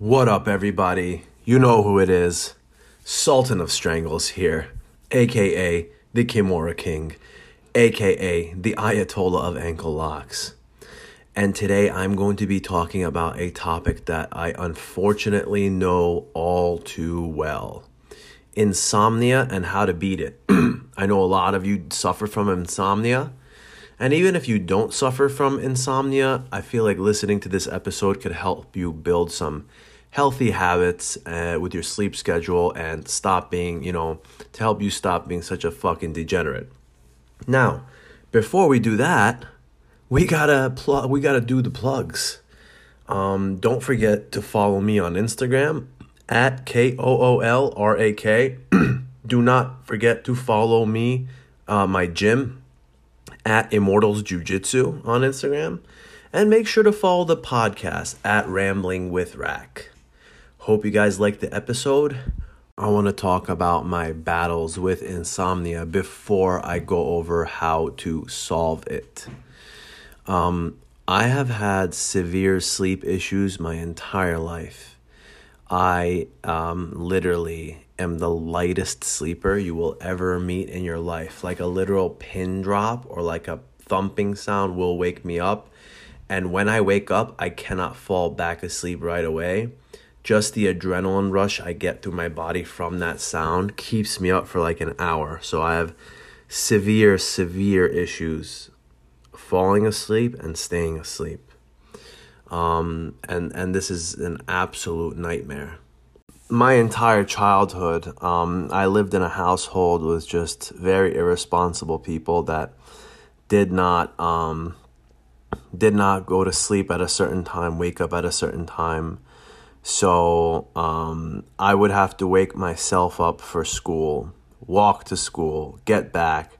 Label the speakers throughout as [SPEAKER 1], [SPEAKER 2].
[SPEAKER 1] What up, everybody? You know who it is. Sultan of Strangles here, aka the Kimura King, aka the Ayatollah of Ankle Locks. And today I'm going to be talking about a topic that I unfortunately know all too well insomnia and how to beat it. I know a lot of you suffer from insomnia. And even if you don't suffer from insomnia, I feel like listening to this episode could help you build some healthy habits uh, with your sleep schedule and stop being, you know, to help you stop being such a fucking degenerate. Now, before we do that, we gotta plug. We gotta do the plugs. Um, don't forget to follow me on Instagram at K O O L R A K. Do not forget to follow me, uh, my gym, at Immortals Jiu Jitsu on Instagram. And make sure to follow the podcast at Rambling with Rack. Hope you guys liked the episode. I want to talk about my battles with insomnia before I go over how to solve it. Um, I have had severe sleep issues my entire life. I um, literally am the lightest sleeper you will ever meet in your life. Like a literal pin drop or like a thumping sound will wake me up. And when I wake up, I cannot fall back asleep right away. Just the adrenaline rush I get through my body from that sound keeps me up for like an hour. So I have severe, severe issues falling asleep and staying asleep um, and and this is an absolute nightmare. My entire childhood, um, I lived in a household with just very irresponsible people that did not um, did not go to sleep at a certain time, wake up at a certain time. So um, I would have to wake myself up for school, walk to school, get back,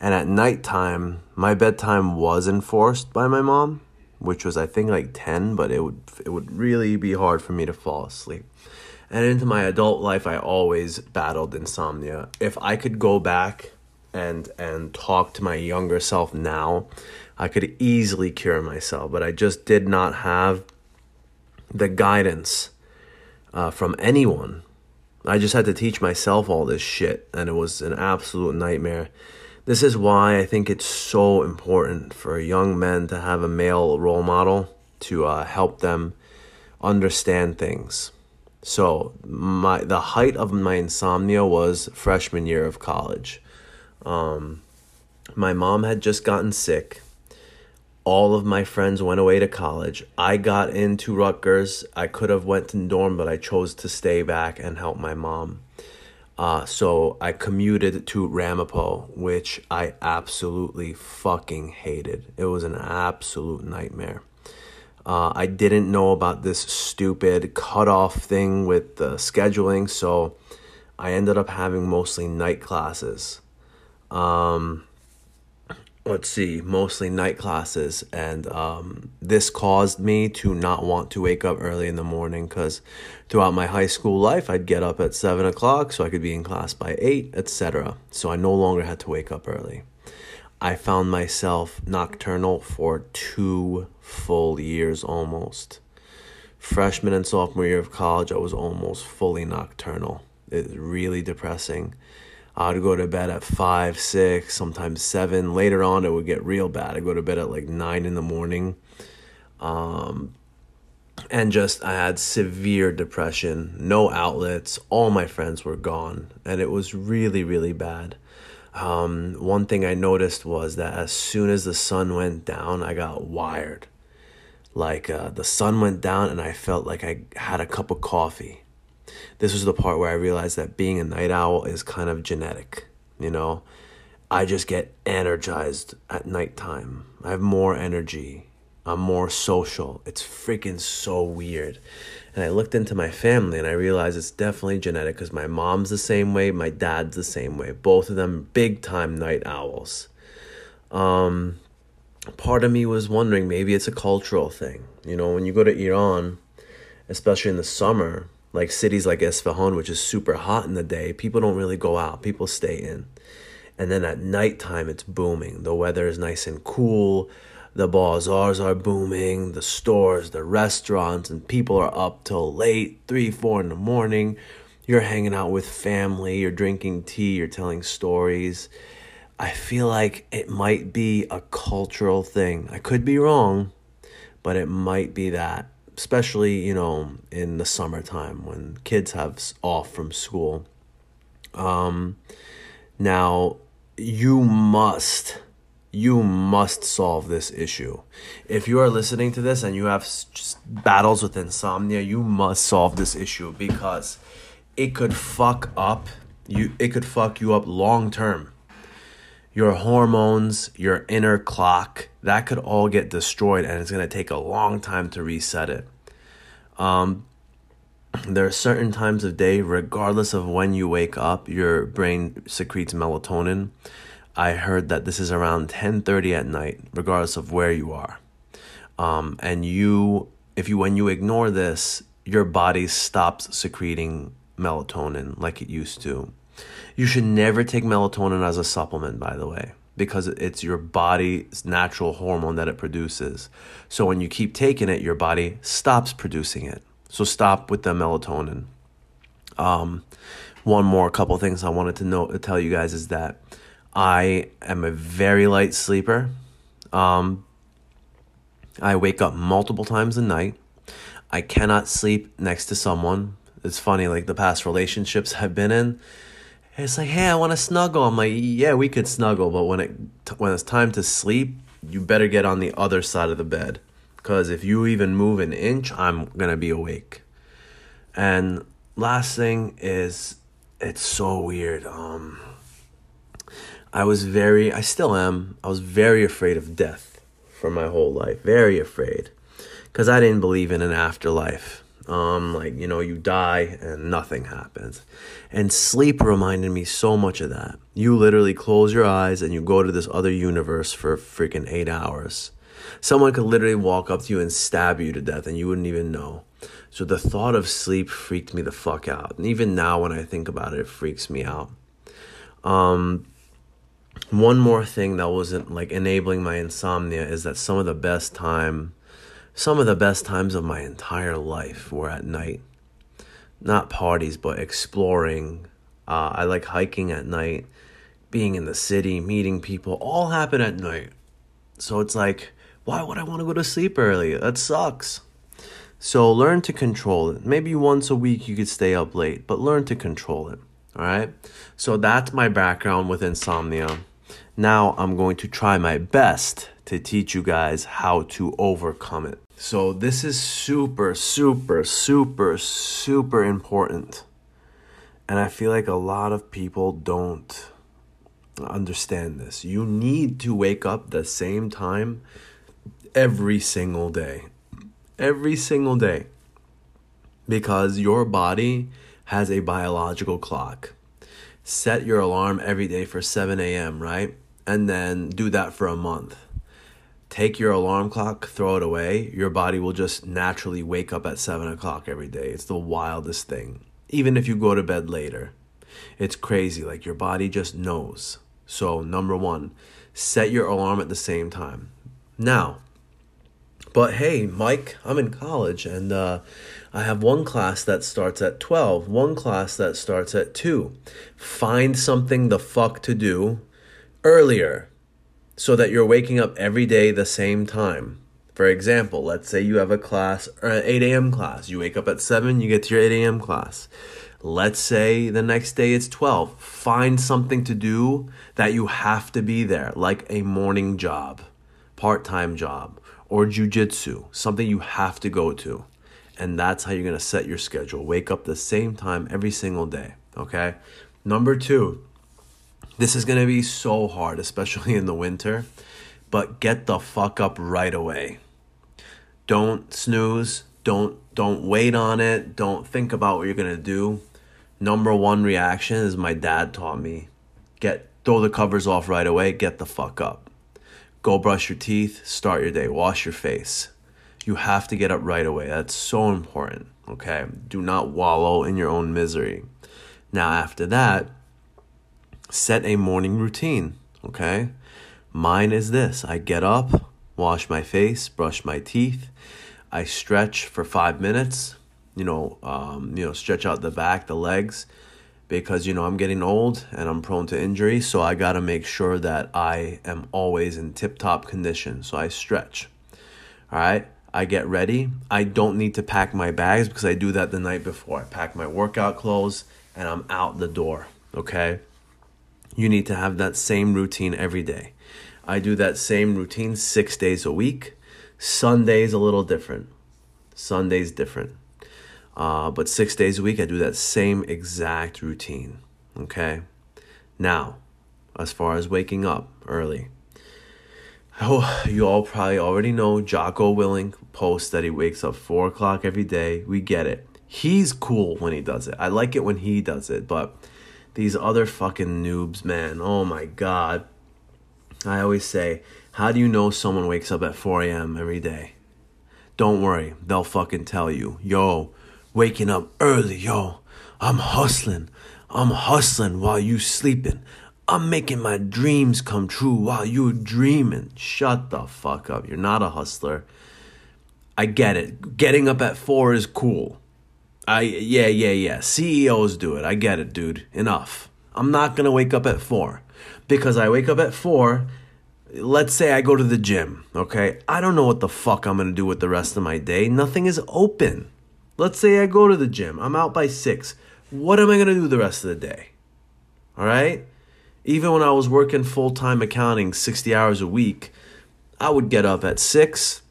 [SPEAKER 1] and at nighttime, my bedtime was enforced by my mom which was I think like 10, but it would it would really be hard for me to fall asleep. And into my adult life I always battled insomnia. If I could go back and and talk to my younger self now, I could easily cure myself, but I just did not have the guidance uh, from anyone. I just had to teach myself all this shit, and it was an absolute nightmare. This is why I think it's so important for young men to have a male role model to uh, help them understand things. So my the height of my insomnia was freshman year of college. Um, my mom had just gotten sick. All of my friends went away to college. I got into Rutgers. I could have went to dorm, but I chose to stay back and help my mom. Uh, so I commuted to Ramapo, which I absolutely fucking hated. It was an absolute nightmare. Uh, I didn't know about this stupid cutoff thing with the scheduling, so I ended up having mostly night classes. Um, let's see, mostly night classes. And um, this caused me to not want to wake up early in the morning because throughout my high school life, I'd get up at 7 o'clock so I could be in class by 8, etc. So I no longer had to wake up early. I found myself nocturnal for two full years almost. Freshman and sophomore year of college, I was almost fully nocturnal. It's really depressing I'd go to bed at five, six, sometimes seven. Later on, it would get real bad. I'd go to bed at like nine in the morning. Um, and just, I had severe depression, no outlets. All my friends were gone. And it was really, really bad. Um, one thing I noticed was that as soon as the sun went down, I got wired. Like uh, the sun went down, and I felt like I had a cup of coffee this was the part where I realized that being a night owl is kind of genetic, you know? I just get energized at nighttime. I have more energy. I'm more social. It's freaking so weird. And I looked into my family and I realized it's definitely genetic because my mom's the same way, my dad's the same way. Both of them big time night owls. Um, part of me was wondering maybe it's a cultural thing. You know, when you go to Iran, especially in the summer, like cities like Isfahan, which is super hot in the day, people don't really go out. People stay in. And then at nighttime, it's booming. The weather is nice and cool. the bazaars are booming, the stores, the restaurants, and people are up till late, three, four in the morning. You're hanging out with family, you're drinking tea, you're telling stories. I feel like it might be a cultural thing. I could be wrong, but it might be that, especially, you know, in the summertime when kids have off from school. Um, now, you must you must solve this issue. If you are listening to this and you have battles with insomnia, you must solve this issue because it could fuck up you it could fuck you up long term. Your hormones, your inner clock, that could all get destroyed and it's going to take a long time to reset it. Um there are certain times of day regardless of when you wake up, your brain secretes melatonin I heard that this is around 10:30 at night, regardless of where you are. Um, and you, if you when you ignore this, your body stops secreting melatonin like it used to. You should never take melatonin as a supplement, by the way, because it's your body's natural hormone that it produces. So when you keep taking it, your body stops producing it. So stop with the melatonin. Um, one more couple things I wanted to know to tell you guys is that I am a very light sleeper. Um, I wake up multiple times a night. I cannot sleep next to someone. It's funny, like the past relationships I've been in. It's like, hey, I want to snuggle. I'm like, yeah, we could snuggle, but when it when it's time to sleep, you better get on the other side of the bed, because if you even move an inch, I'm gonna be awake. And last thing is, it's so weird. Um, I was very, I still am, I was very afraid of death for my whole life. Very afraid. Because I didn't believe in an afterlife. Um, like, you know, you die and nothing happens. And sleep reminded me so much of that. You literally close your eyes and you go to this other universe for freaking eight hours. Someone could literally walk up to you and stab you to death and you wouldn't even know. So the thought of sleep freaked me the fuck out. And even now when I think about it, it freaks me out. Um, one more thing that wasn't like enabling my insomnia is that some of the best time some of the best times of my entire life were at night. Not parties but exploring. Uh, i like hiking at night being in the city meeting people all happen at night. So it's like why would i want to go to sleep early? That sucks. So learn to control it. Maybe once a week you could stay up late but learn to control it all right? So that's my background with insomnia. Now I'm going to try my best to teach you guys how to overcome it. So, this is super, super, super, super important. And I feel like a lot of people don't understand this. You need to wake up the same time every single day. Every single day. Because your body has a biological clock. Set your alarm every day for 7 a.m., right? and then do that for a month. Take your alarm clock, throw it away. Your body will just naturally wake up at seven o'clock every day. It's the wildest thing. Even if you go to bed later, it's crazy. Like your body just knows. So, number one, set your alarm at the same time. Now, but hey, Mike, I'm in college and uh, I have one class that starts at 12, one class that starts at 2. Find something the fuck to do earlier so that you're waking up every day the same time. For example, let's say you have a class or an 8 a.m. class. You wake up at 7, you get to your 8 a.m. class. Let's say the next day it's 12. Find something to do that you have to be there, like a morning job, part time job, or jujitsu, something you have to go to. And that's how you're to set your schedule. Wake up the same time every single day. Okay. Number two, this is going to be so hard, especially in the winter, but get the fuck up right away. Don't snooze, don't don't wait on it, don't think about what you're going to do. Number 1 reaction is my dad taught me. Get throw the covers off right away, get the fuck up. Go brush your teeth, start your day, wash your face. You have to get up right away. That's so important, okay? Do not wallow in your own misery. Now after that, set a morning routine, okay? Mine is this I get up, wash my face, brush my teeth. I stretch for five minutes, you know, um, you know, stretch out the back, the legs, because you know I'm getting old and I'm prone to injury. So I gotta make sure that I am always in tip top condition. So I stretch. All right. I get ready. I don't need to pack my bags because I do that the night before. I pack my workout clothes and I'm out the door. Okay. You need to have that same routine every day. I do that same routine six days a week. Sunday's a little different. Sunday's different. Uh, but six days a week, I do that same exact routine. Okay. Now, as far as waking up early, Oh, you all probably already know Jocko Willink posts that he wakes up four o'clock every day. We get it. He's cool when he does it. I like it when he does it, but these other fucking noobs, man, oh my god. I always say, how do you know someone wakes up at 4 a.m. every day? Don't worry, they'll fucking tell you. Yo, waking up early, yo. I'm hustling. I'm hustling while you sleeping. I'm making my dreams come true while you're dreaming. Shut the fuck up. You're not a hustler. I get it. Getting up at four is cool. I yeah, yeah, yeah. CEOs do it. I get it, dude. Enough. I'm not gonna wake up at four. Because I wake up at four, let's say I go to the gym, okay? I don't know what the fuck I'm gonna do with the rest of my day. Nothing is open. Let's say I go to the gym. I'm out by six. What am I gonna do the rest of the day? Alright? Even when I was working full time accounting, 60 hours a week, I would get up at 6,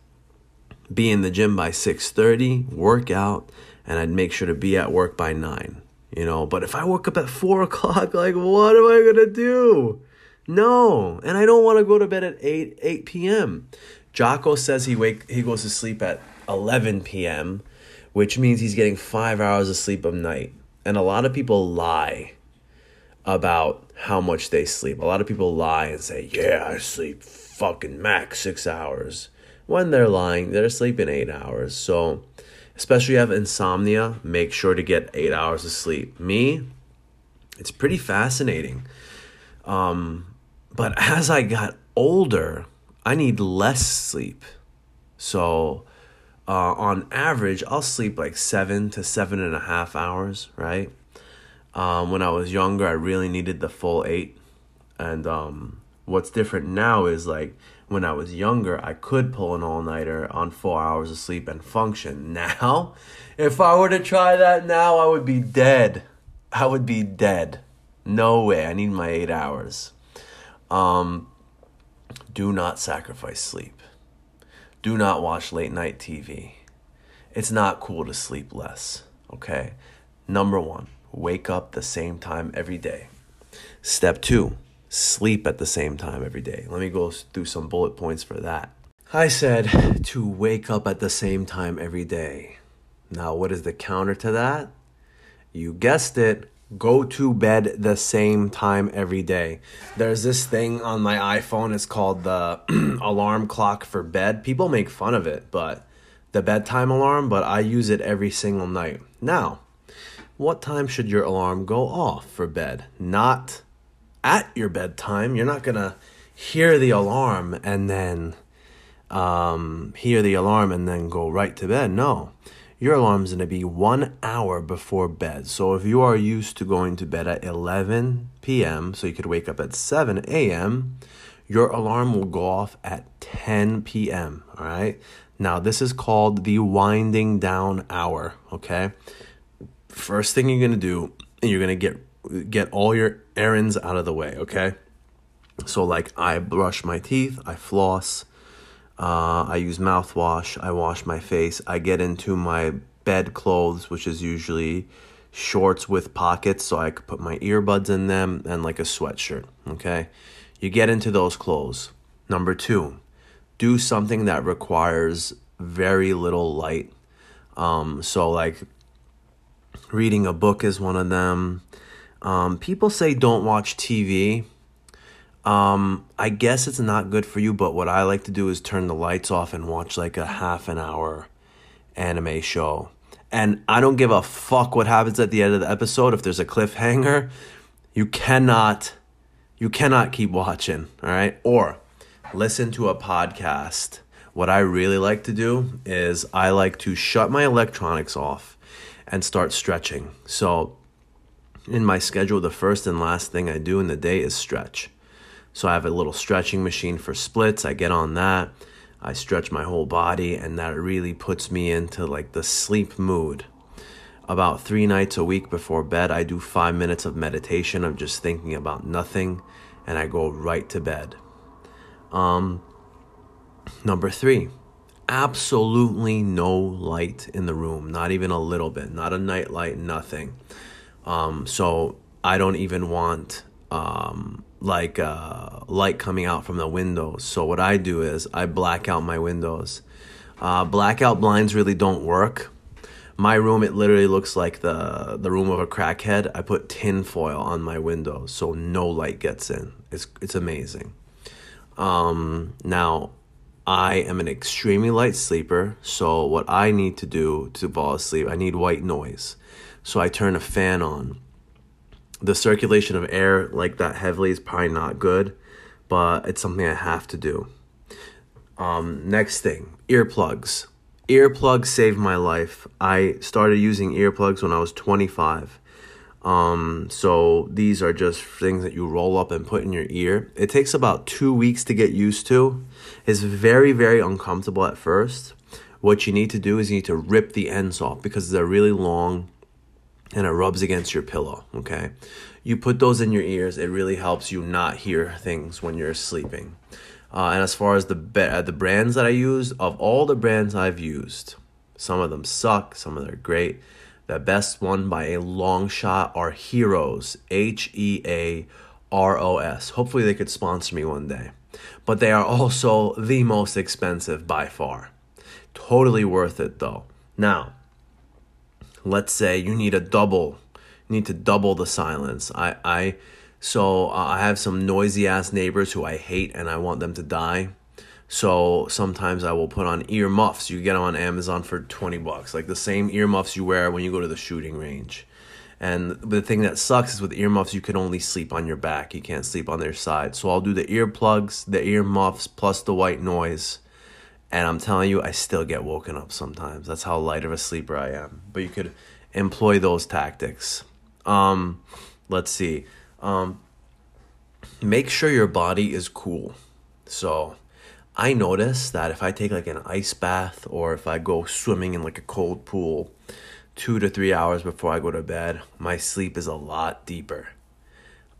[SPEAKER 1] be in the gym by 6:30, work out, and I'd make sure to be at work by 9. You know, but if I woke up at 4 o'clock, like, what am I gonna do? No, and I don't want to go to bed at 8 8 p.m. Jocko says he wake he goes to sleep at 11 p.m., which means he's getting 5 hours of sleep a night. And a lot of people lie about how much they sleep. A lot of people lie and say, "Yeah, I sleep fucking max 6 hours." When they're lying, they're sleeping 8 hours. So, especially if you have insomnia, make sure to get 8 hours of sleep. Me, it's pretty fascinating. Um, but as I got older, I need less sleep. So, uh, on average, I'll sleep like seven to seven and a half hours, right? Um, when I was younger, I really needed the full eight. And um, what's different now is like when I was younger, I could pull an all nighter on four hours of sleep and function. Now, if I were to try that now, I would be dead. I would be dead. No way. I need my eight hours. Um, do not sacrifice sleep. Do not watch late night TV. It's not cool to sleep less, okay? Number one wake up the same time every day. Step two, sleep at the same time every day. Let me go through some bullet points for that. I said to wake up at the same time every day. Now, what is the counter to that? You guessed it. Go to bed the same time every day. There's this thing on my iPhone. It's called the alarm clock for bed. People make fun of it, but the bedtime alarm, but I use it every single night. Now, what time should your alarm go off for bed? Not at your bedtime. You're not going to hear the alarm and then um, hear the alarm and then go right to bed. No. Your alarm is going to be one hour before bed. So if you are used to going to bed at 11 p.m., so you could wake up at 7 a.m., your alarm will go off at 10 p.m. All right. Now, this is called the winding down hour. Okay first thing you're gonna do, you're gonna get get all your errands out of the way. Okay. So like I brush my teeth, I floss, uh, I use mouthwash, I wash my face, I get into my bed clothes, which is usually shorts with pockets so I could put my earbuds in them and like a sweatshirt. Okay. You get into those clothes. Number two, do something that requires very little light. Um, so like Reading a book is one of them. Um, people say don't watch TV. Um, I guess it's not good for you, but what I like to do is turn the lights off and watch like a half an hour anime show. And I don't give a fuck what happens at the end of the episode. If there's a cliffhanger, you cannot you cannot keep watching, all right? Or listen to a podcast. What I really like to do is I like to shut my electronics off and start stretching. So, in my schedule, the first and last thing I do in the day is stretch. So, I have a little stretching machine for splits. I get on that. I stretch my whole body, and that really puts me into like the sleep mood. About three nights a week before bed, I do five minutes of meditation I'm just thinking about nothing, and I go right to bed. Um, number three, absolutely no light in the room, not even a little bit, not a night light, nothing. Um, so I don't even want um, like uh, light coming out from the windows. So what I do is I black out my windows. Uh, blackout blinds really don't work. My room it literally looks like the the room of a crackhead. I put tin foil on my windows so no light gets in. It's it's amazing. Um, now I am an extremely light sleeper, so what I need to do to fall asleep, I need white noise. So I turn a fan on the circulation of air like that heavily is probably not good, but it's something I have to do. Um, next thing, earplugs. Earplugs saved my life. I started using earplugs when I was 25. Um, so these are just things that you roll up and put in your ear. It takes about two weeks to get used to. It's very, very uncomfortable at first. What you need to do is you need to rip the ends off because they're really long and it rubs against your pillow. Okay. You put those in your ears, it really helps you not hear things when you're sleeping. Uh, and as far as the be- uh, the brands that I use, of all the brands I've used, some of them suck, some of them are great. The best one by a long shot are Hearos, H E A R O S. Hopefully, they could sponsor me one day. But they are also the most expensive by far. Totally worth it though. Now, let's say you need a double need to double the silence. I i so uh, i have some noisy ass neighbors who i hate and i want them to die. So sometimes i will put on ear muffs you get them on amazon for 20 bucks. Like the same ear muffs you wear when you go to the shooting range. And the thing that sucks is with earmuffs you can only sleep on your back. You can't sleep on their side. So i'll do the earplugs the ear muffs plus the white noise and I'm telling you, I still get woken up sometimes. That's how light of a sleeper I am. But you could employ those tactics. Um, let's see. Um, make sure your body is cool. So I notice that if I take like an ice bath or if I go swimming in like a cold pool two to three hours before I go to bed, my sleep is a lot deeper.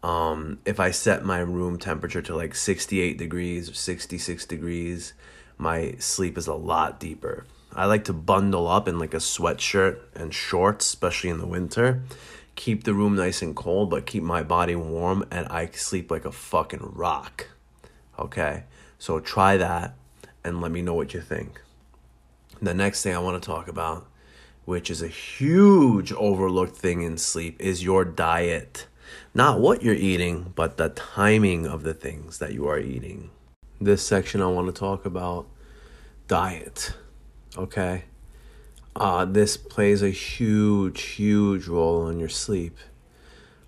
[SPEAKER 1] Um, if I set my room temperature to like 68 degrees or 66 degrees, my sleep is a lot deeper. I like to bundle up in like a sweatshirt and shorts, especially in the winter. Keep the room nice and cold, but keep my body warm, and I sleep like a fucking rock. Okay? So try that and let me know what you think. The next thing I want to talk about, which is a huge overlooked thing in sleep, is your diet. Not what you're eating, but the timing of the things that you are eating this section, I want to talk about diet. Okay? Uh, this plays a huge, huge role in your sleep.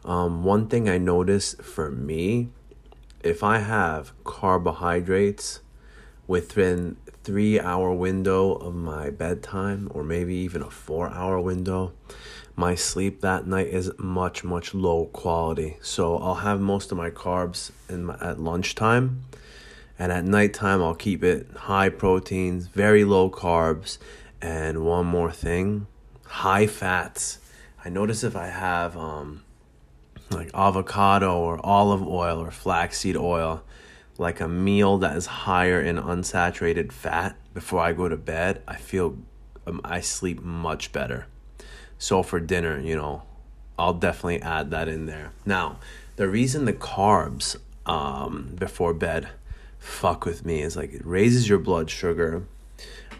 [SPEAKER 1] Um, one thing I noticed for me, if I have carbohydrates within three hour window of my bedtime or maybe even a four hour window my sleep that night is much much low quality so i'll have most of my carbs in my, at lunchtime and at nighttime, I'll keep it high proteins, very low carbs, and one more thing high fats. I notice if I have um, like avocado or olive oil or flaxseed oil, like a meal that is higher in unsaturated fat before I go to bed, I feel um, I sleep much better. So for dinner, you know, I'll definitely add that in there. Now, the reason the carbs um, before bed fuck with me is like it raises your blood sugar.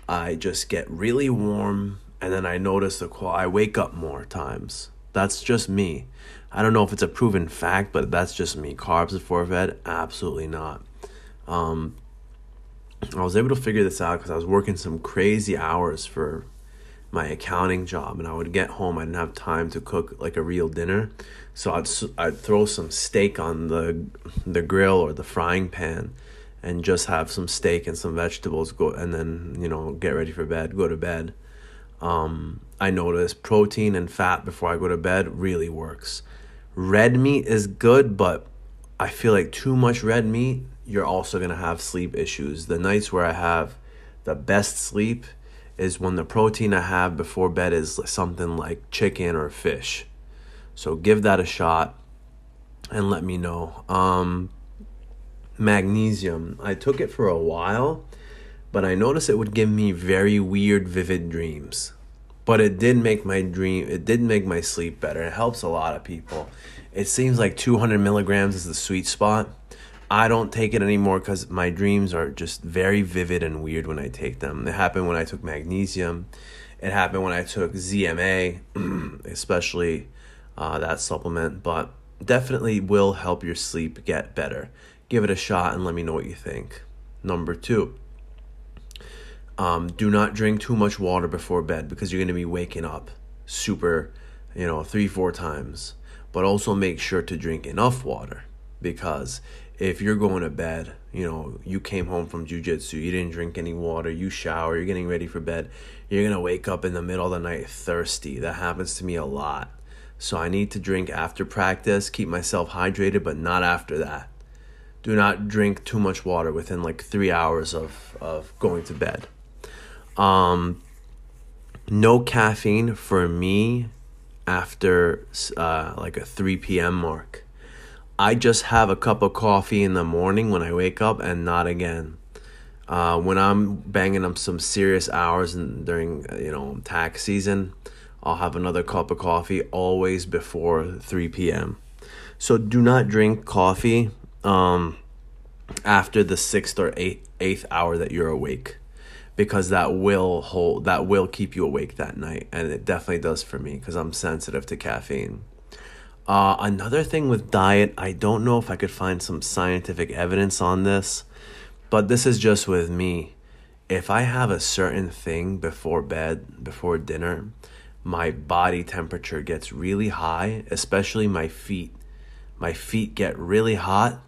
[SPEAKER 1] I just get really warm and then I notice the qual I wake up more times. That's just me. I don't know if it's a proven fact, but that's just me. Carbs before bed? Absolutely not. Um, I was able to figure this out because I was working some crazy hours for my accounting job, and I would get home. I didn't have time to cook like a real dinner, so I'd I'd throw some steak on the the grill or the frying pan, and just have some steak and some vegetables go and then you know get ready for bed go to bed. Um, i notice protein and fat before i go to bed really works. Red meat is good but i feel like too much red meat you're also going to have sleep issues. The nights where i have the best sleep is when the protein i have before bed is something like chicken or fish. So give that a shot and let me know. Um, magnesium. I took it for a while, but I noticed it would give me very weird, vivid dreams. But it did make my dream, it did make my sleep better. It helps a lot of people. It seems like 200 milligrams is the sweet spot. I don't take it anymore because my dreams are just very vivid and weird when I take them. It happened when I took magnesium. It happened when I took ZMA, especially uh, that supplement, but definitely will help your sleep get better give it a shot and let me know what you think. Number two, um, do not drink too much water before bed because you're going to be waking up super, you know, three, four times. But also make sure to drink enough water because if you're going to bed, you know, you came home from jujitsu, you didn't drink any water, you shower, you're getting ready for bed, you're going to wake up in the middle of the night thirsty. That happens to me a lot. So I need to drink after practice, keep myself hydrated, but not after that do not drink too much water within like three hours of, of going to bed. Um, no caffeine for me after uh, like a 3 p.m. mark. I just have a cup of coffee in the morning when I wake up and not again. Uh, when I'm banging up some serious hours and during you know tax season, I'll have another cup of coffee always before 3 p.m. So do not drink coffee um, after the sixth or eighth, eighth hour that you're awake because that will hold that will keep you awake that night and it definitely does for me because i'm sensitive to caffeine. Uh, another thing with diet i don't know if i could find some scientific evidence on this but this is just with me. If i have a certain thing before bed before dinner my body temperature gets really high especially my feet. My feet get really hot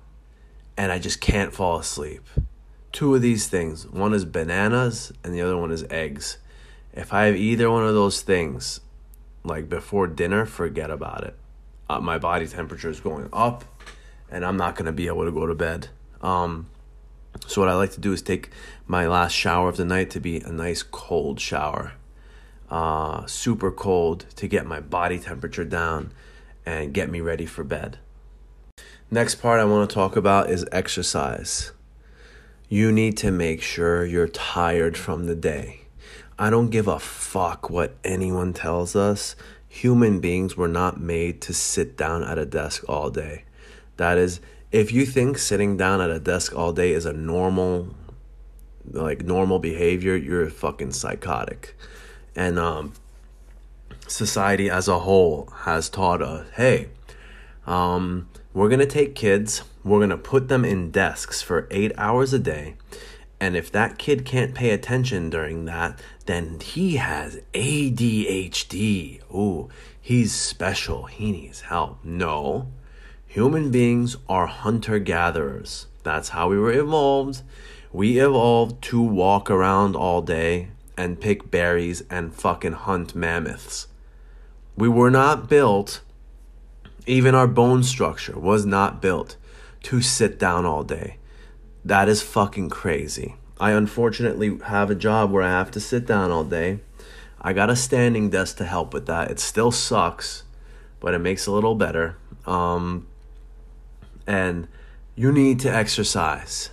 [SPEAKER 1] and I just can't fall asleep. Two of these things one is bananas, and the other one is eggs. If I have either one of those things, like before dinner, forget about it. Uh, my body temperature is going up, and I'm not going to be able to go to bed. Um, so, what I like to do is take my last shower of the night to be a nice cold shower. Uh, super cold to get my body temperature down and get me ready for bed. Next part I want to talk about is exercise. You need to make sure you're tired from the day. I don't give a fuck what anyone tells us. Human beings were not made to sit down at a desk all day. That is, if you think sitting down at a desk all day is a normal, like normal behavior, you're fucking psychotic. And um, society as a whole has taught us, hey, um, we're going to take kids, we're going to put them in desks for eight hours a day. And if that kid can't pay attention during that, then he has ADHD. Ooh, he's special. He needs help. No. Human beings are hunter gatherers. That's how we were evolved. We evolved to walk around all day and pick berries and fucking hunt mammoths. We were not built even our bone structure was not built to sit down all day. That is fucking crazy. I unfortunately have a job where I have to sit down all day. I got a standing desk to help with that. It still sucks, but it makes a little better. Um, and you need to exercise.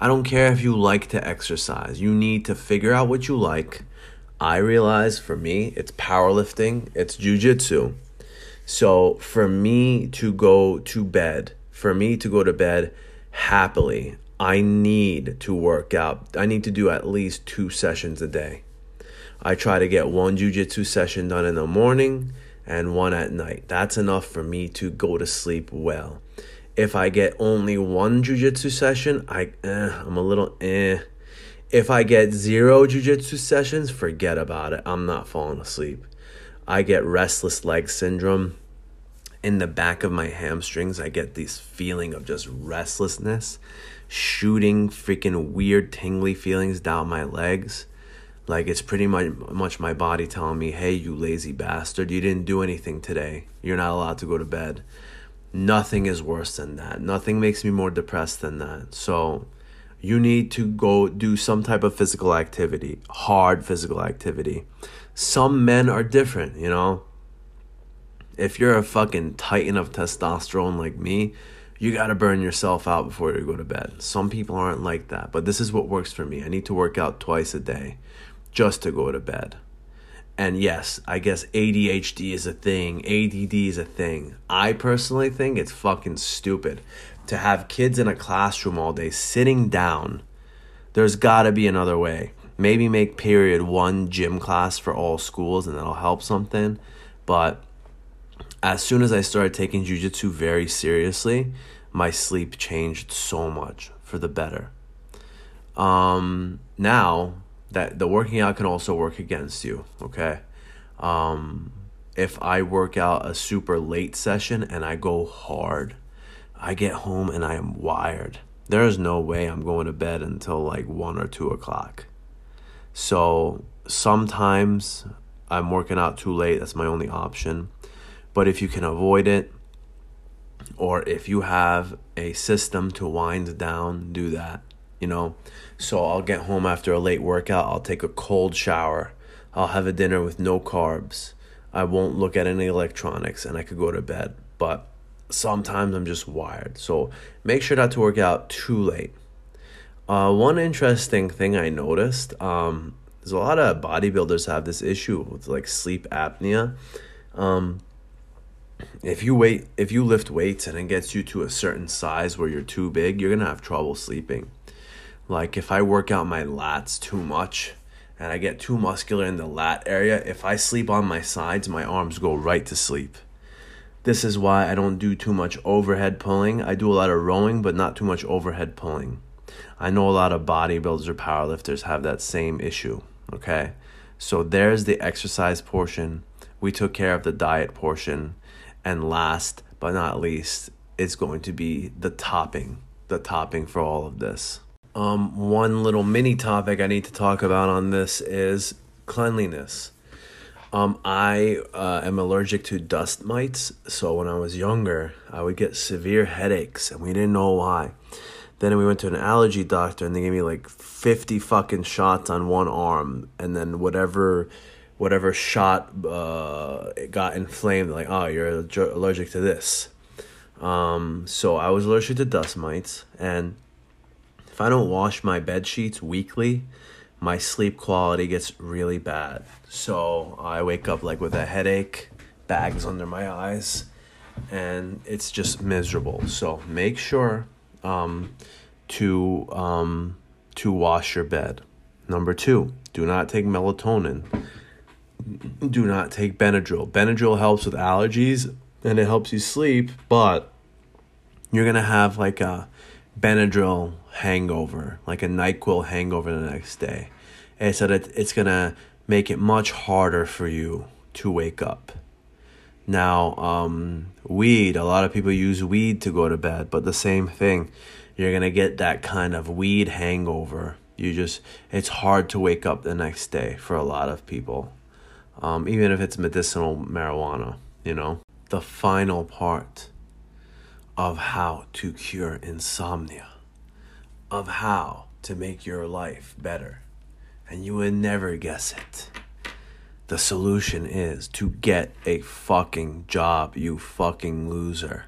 [SPEAKER 1] I don't care if you like to exercise. You need to figure out what you like. I realize for me, it's powerlifting, it's jujitsu. So for me to go to bed, for me to go to bed happily, I need to work out. I need to do at least two sessions a day. I try to get one jujitsu session done in the morning and one at night. That's enough for me to go to sleep well. If I get only one jujitsu session, I eh, I'm a little eh. If I get zero jujitsu sessions, forget about it. I'm not falling asleep. I get restless leg syndrome in the back of my hamstrings, I get this feeling of just restlessness, shooting freaking weird tingly feelings down my legs. Like it's pretty much much my body telling me, "Hey, you lazy bastard, you didn't do anything today. You're not allowed to go to bed." Nothing is worse than that. Nothing makes me more depressed than that. So, you need to go do some type of physical activity, hard physical activity. Some men are different, you know. If you're a fucking titan of testosterone like me, you got to burn yourself out before you go to bed. Some people aren't like that, but this is what works for me. I need to work out twice a day just to go to bed. And yes, I guess ADHD is a thing, ADD is a thing. I personally think it's fucking stupid to have kids in a classroom all day sitting down. There's got to be another way. Maybe make period one gym class for all schools and that'll help something. But as soon as I started taking jujitsu very seriously, my sleep changed so much for the better. Um, now that the working out can also work against you, okay? Um, if I work out a super late session and I go hard, I get home and I am wired. There is no way I'm going to bed until like one or two o'clock. So sometimes I'm working out too late. That's my only option. But if you can avoid it, or if you have a system to wind down, do that. You know, so I'll get home after a late workout. I'll take a cold shower. I'll have a dinner with no carbs. I won't look at any electronics and I could go to bed. But sometimes I'm just wired. So make sure not to work out too late. Uh, one interesting thing I noticed um, there's a lot of bodybuilders have this issue with like sleep apnea. Um, if you wait, if you lift weights and it gets you to a certain size where you're too big, you're gonna have trouble sleeping. Like if I work out my lats too much and I get too muscular in the lat area, if I sleep on my sides, my arms go right to sleep. This is why I don't do too much overhead pulling. I do a lot of rowing, but not too much overhead pulling. I know a lot of bodybuilders or powerlifters have that same issue. Okay. So there's the exercise portion. We took care of the diet portion. And last but not least, it's going to be the topping, the topping for all of this. Um, one little mini topic I need to talk about on this is cleanliness. Um, I uh, am allergic to dust mites, so when I was younger, I would get severe headaches, and we didn't know why. Then we went to an allergy doctor, and they gave me like fifty fucking shots on one arm, and then whatever, whatever shot uh, got inflamed. Like, oh, you're allergic to this. Um, so I was allergic to dust mites, and if I don't wash my bed sheets weekly, my sleep quality gets really bad. So I wake up like with a headache, bags under my eyes, and it's just miserable. So make sure um, to um, to wash your bed. Number two, do not take melatonin. Do not take Benadryl. Benadryl helps with allergies and it helps you sleep, but you're gonna have like a Benadryl hangover, like a NyQuil hangover the next day. And said it, it's to make it much harder for you to wake up. Now, um, weed, a lot of people use weed to go to bed, but the same thing. You're going to get that kind of weed hangover. You just, it's hard to wake up the next day for a lot of people, um, even if it's medicinal marijuana, you know. The final part of how to cure insomnia of how to make your life better, and you would never guess it. The solution is to get a fucking job, you fucking loser.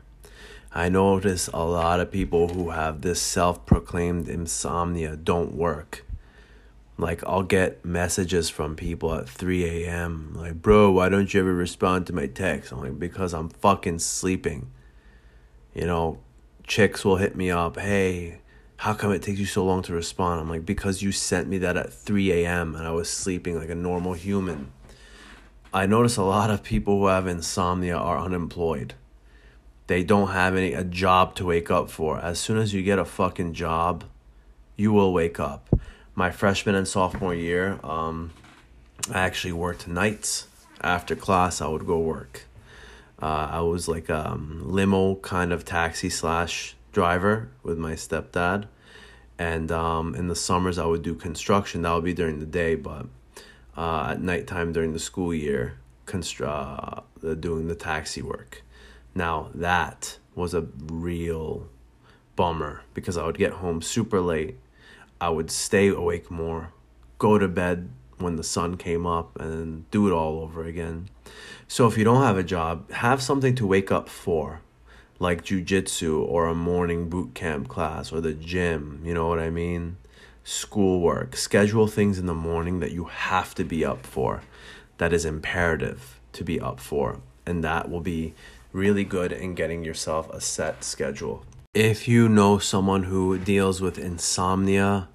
[SPEAKER 1] I notice a lot of people who have this self proclaimed insomnia don't work. Like, I'll get messages from people at 3 a.m. Like, bro, why don't you ever respond to my text? I'm like, because I'm fucking sleeping. You know, chicks will hit me up, hey, how come it takes you so long to respond? I'm like, because you sent me that at 3 a.m. and I was sleeping like a normal human. I notice a lot of people who have insomnia are unemployed. They don't have any a job to wake up for. As soon as you get a fucking job, you will wake up. My freshman and sophomore year, um, I actually worked nights. After class, I would go work. Uh, I was like a um, limo kind of taxi slash driver with my stepdad. And um, in the summers, I would do construction. That would be during the day, but uh, at nighttime during the school year, constru- uh, doing the taxi work. Now, that was a real bummer because I would get home super late. I would stay awake more, go to bed when the sun came up, and do it all over again. So, if you don't have a job, have something to wake up for, like jujitsu or a morning boot camp class or the gym. You know what I mean? Schoolwork. Schedule things in the morning that you have to be up for, that is imperative to be up for. And that will be really good in getting yourself a set schedule. If you know someone who deals with insomnia,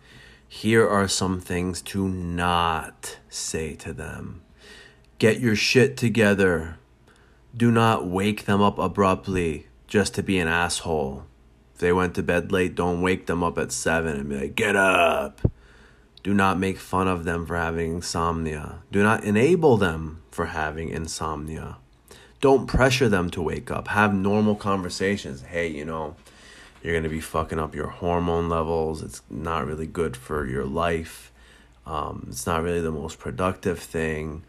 [SPEAKER 1] here are some things to not say to them. Get your shit together. Do not wake them up abruptly just to be an asshole. If they went to bed late, don't wake them up at 7 and be like, get up. Do not make fun of them for having insomnia. Do not enable them for having insomnia. Don't pressure them to wake up. Have normal conversations. Hey, you know, you're going to be fucking up your hormone levels. It's not really good for your life. Um, it's not really the most productive thing.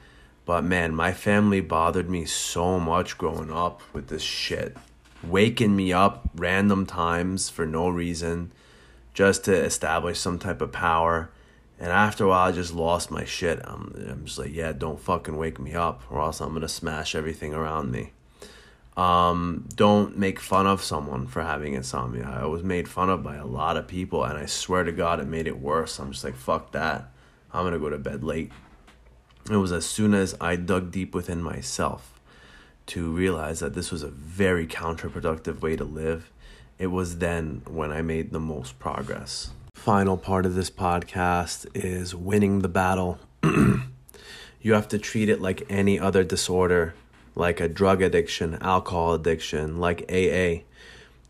[SPEAKER 1] But man, my family bothered me so much growing up with this shit. Waking me up random times for no reason just to establish some type of power. And after a while, I just lost my shit. I'm, I'm just like, yeah, don't fucking wake me up, or else I'm gonna smash everything around me. Um, don't make fun of someone for having insomnia. I was made fun of by a lot of people, and I swear to God, it made it worse. I'm just like, fuck that. I'm gonna go to bed late. It was as soon as I dug deep within myself to realize that this was a very counterproductive way to live. It was then when I made the most progress final part of this podcast is winning the battle. you have to treat it like any other disorder, like a drug addiction, alcohol addiction, like AA.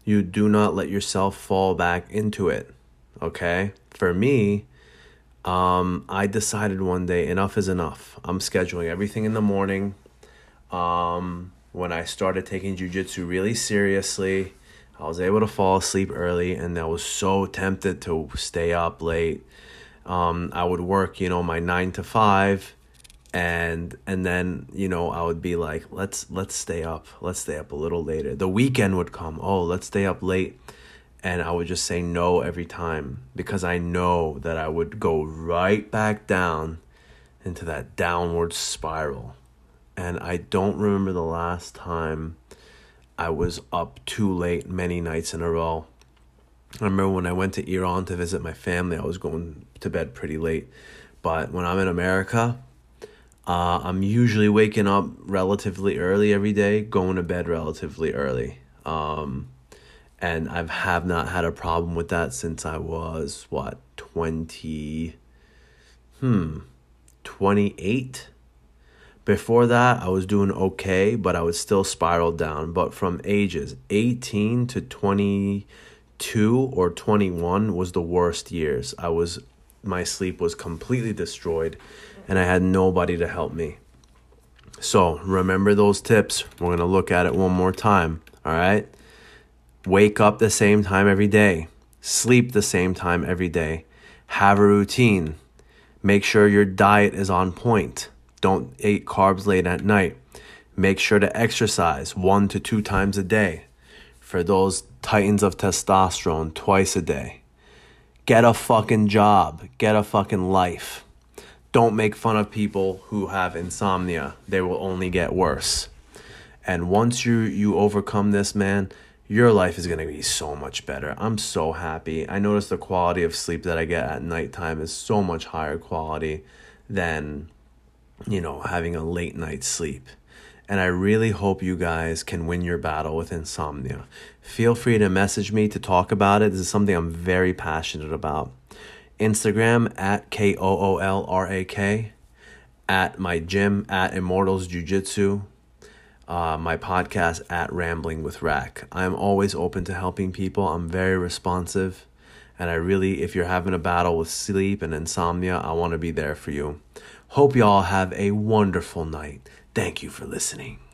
[SPEAKER 1] You do not let yourself fall back into it. Okay? For me, um, I decided one day enough is enough. I'm scheduling everything in the morning. Um, when I started taking jujitsu really seriously, I was able to fall asleep early, and I was so tempted to stay up late. Um, I would work, you know, my nine to five, and and then you know I would be like, let's let's stay up, let's stay up a little later. The weekend would come, oh, let's stay up late, and I would just say no every time because I know that I would go right back down into that downward spiral, and I don't remember the last time I was up too late many nights in a row. I remember when I went to Iran to visit my family, I was going to bed pretty late. But when I'm in America, uh, I'm usually waking up relatively early every day, going to bed relatively early. Um, and I have not had a problem with that since I was, what, 20, hmm, 28? Before that, I was doing okay, but I would still spiral down. But from ages 18 to 22 or 21 was the worst years. I was my sleep was completely destroyed and I had nobody to help me. So, remember those tips. We're going to look at it one more time, all right? Wake up the same time every day. Sleep the same time every day. Have a routine. Make sure your diet is on point don't eat carbs late at night. Make sure to exercise one to two times a day. For those titans of testosterone, twice a day. Get a fucking job. Get a fucking life. Don't make fun of people who have insomnia. They will only get worse. And once you you overcome this, man, your life is going to be so much better. I'm so happy. I notice the quality of sleep that I get at nighttime is so much higher quality than you know, having a late night sleep. And I really hope you guys can win your battle with insomnia. Feel free to message me to talk about it. This is something I'm very passionate about. Instagram at K O O L R A K, at my gym at Immortals Jiu Jitsu, uh, my podcast at Rambling with Rack. I'm always open to helping people. I'm very responsive. And I really, if you're having a battle with sleep and insomnia, I want to be there for you. Hope y'all have a wonderful night. Thank you for listening.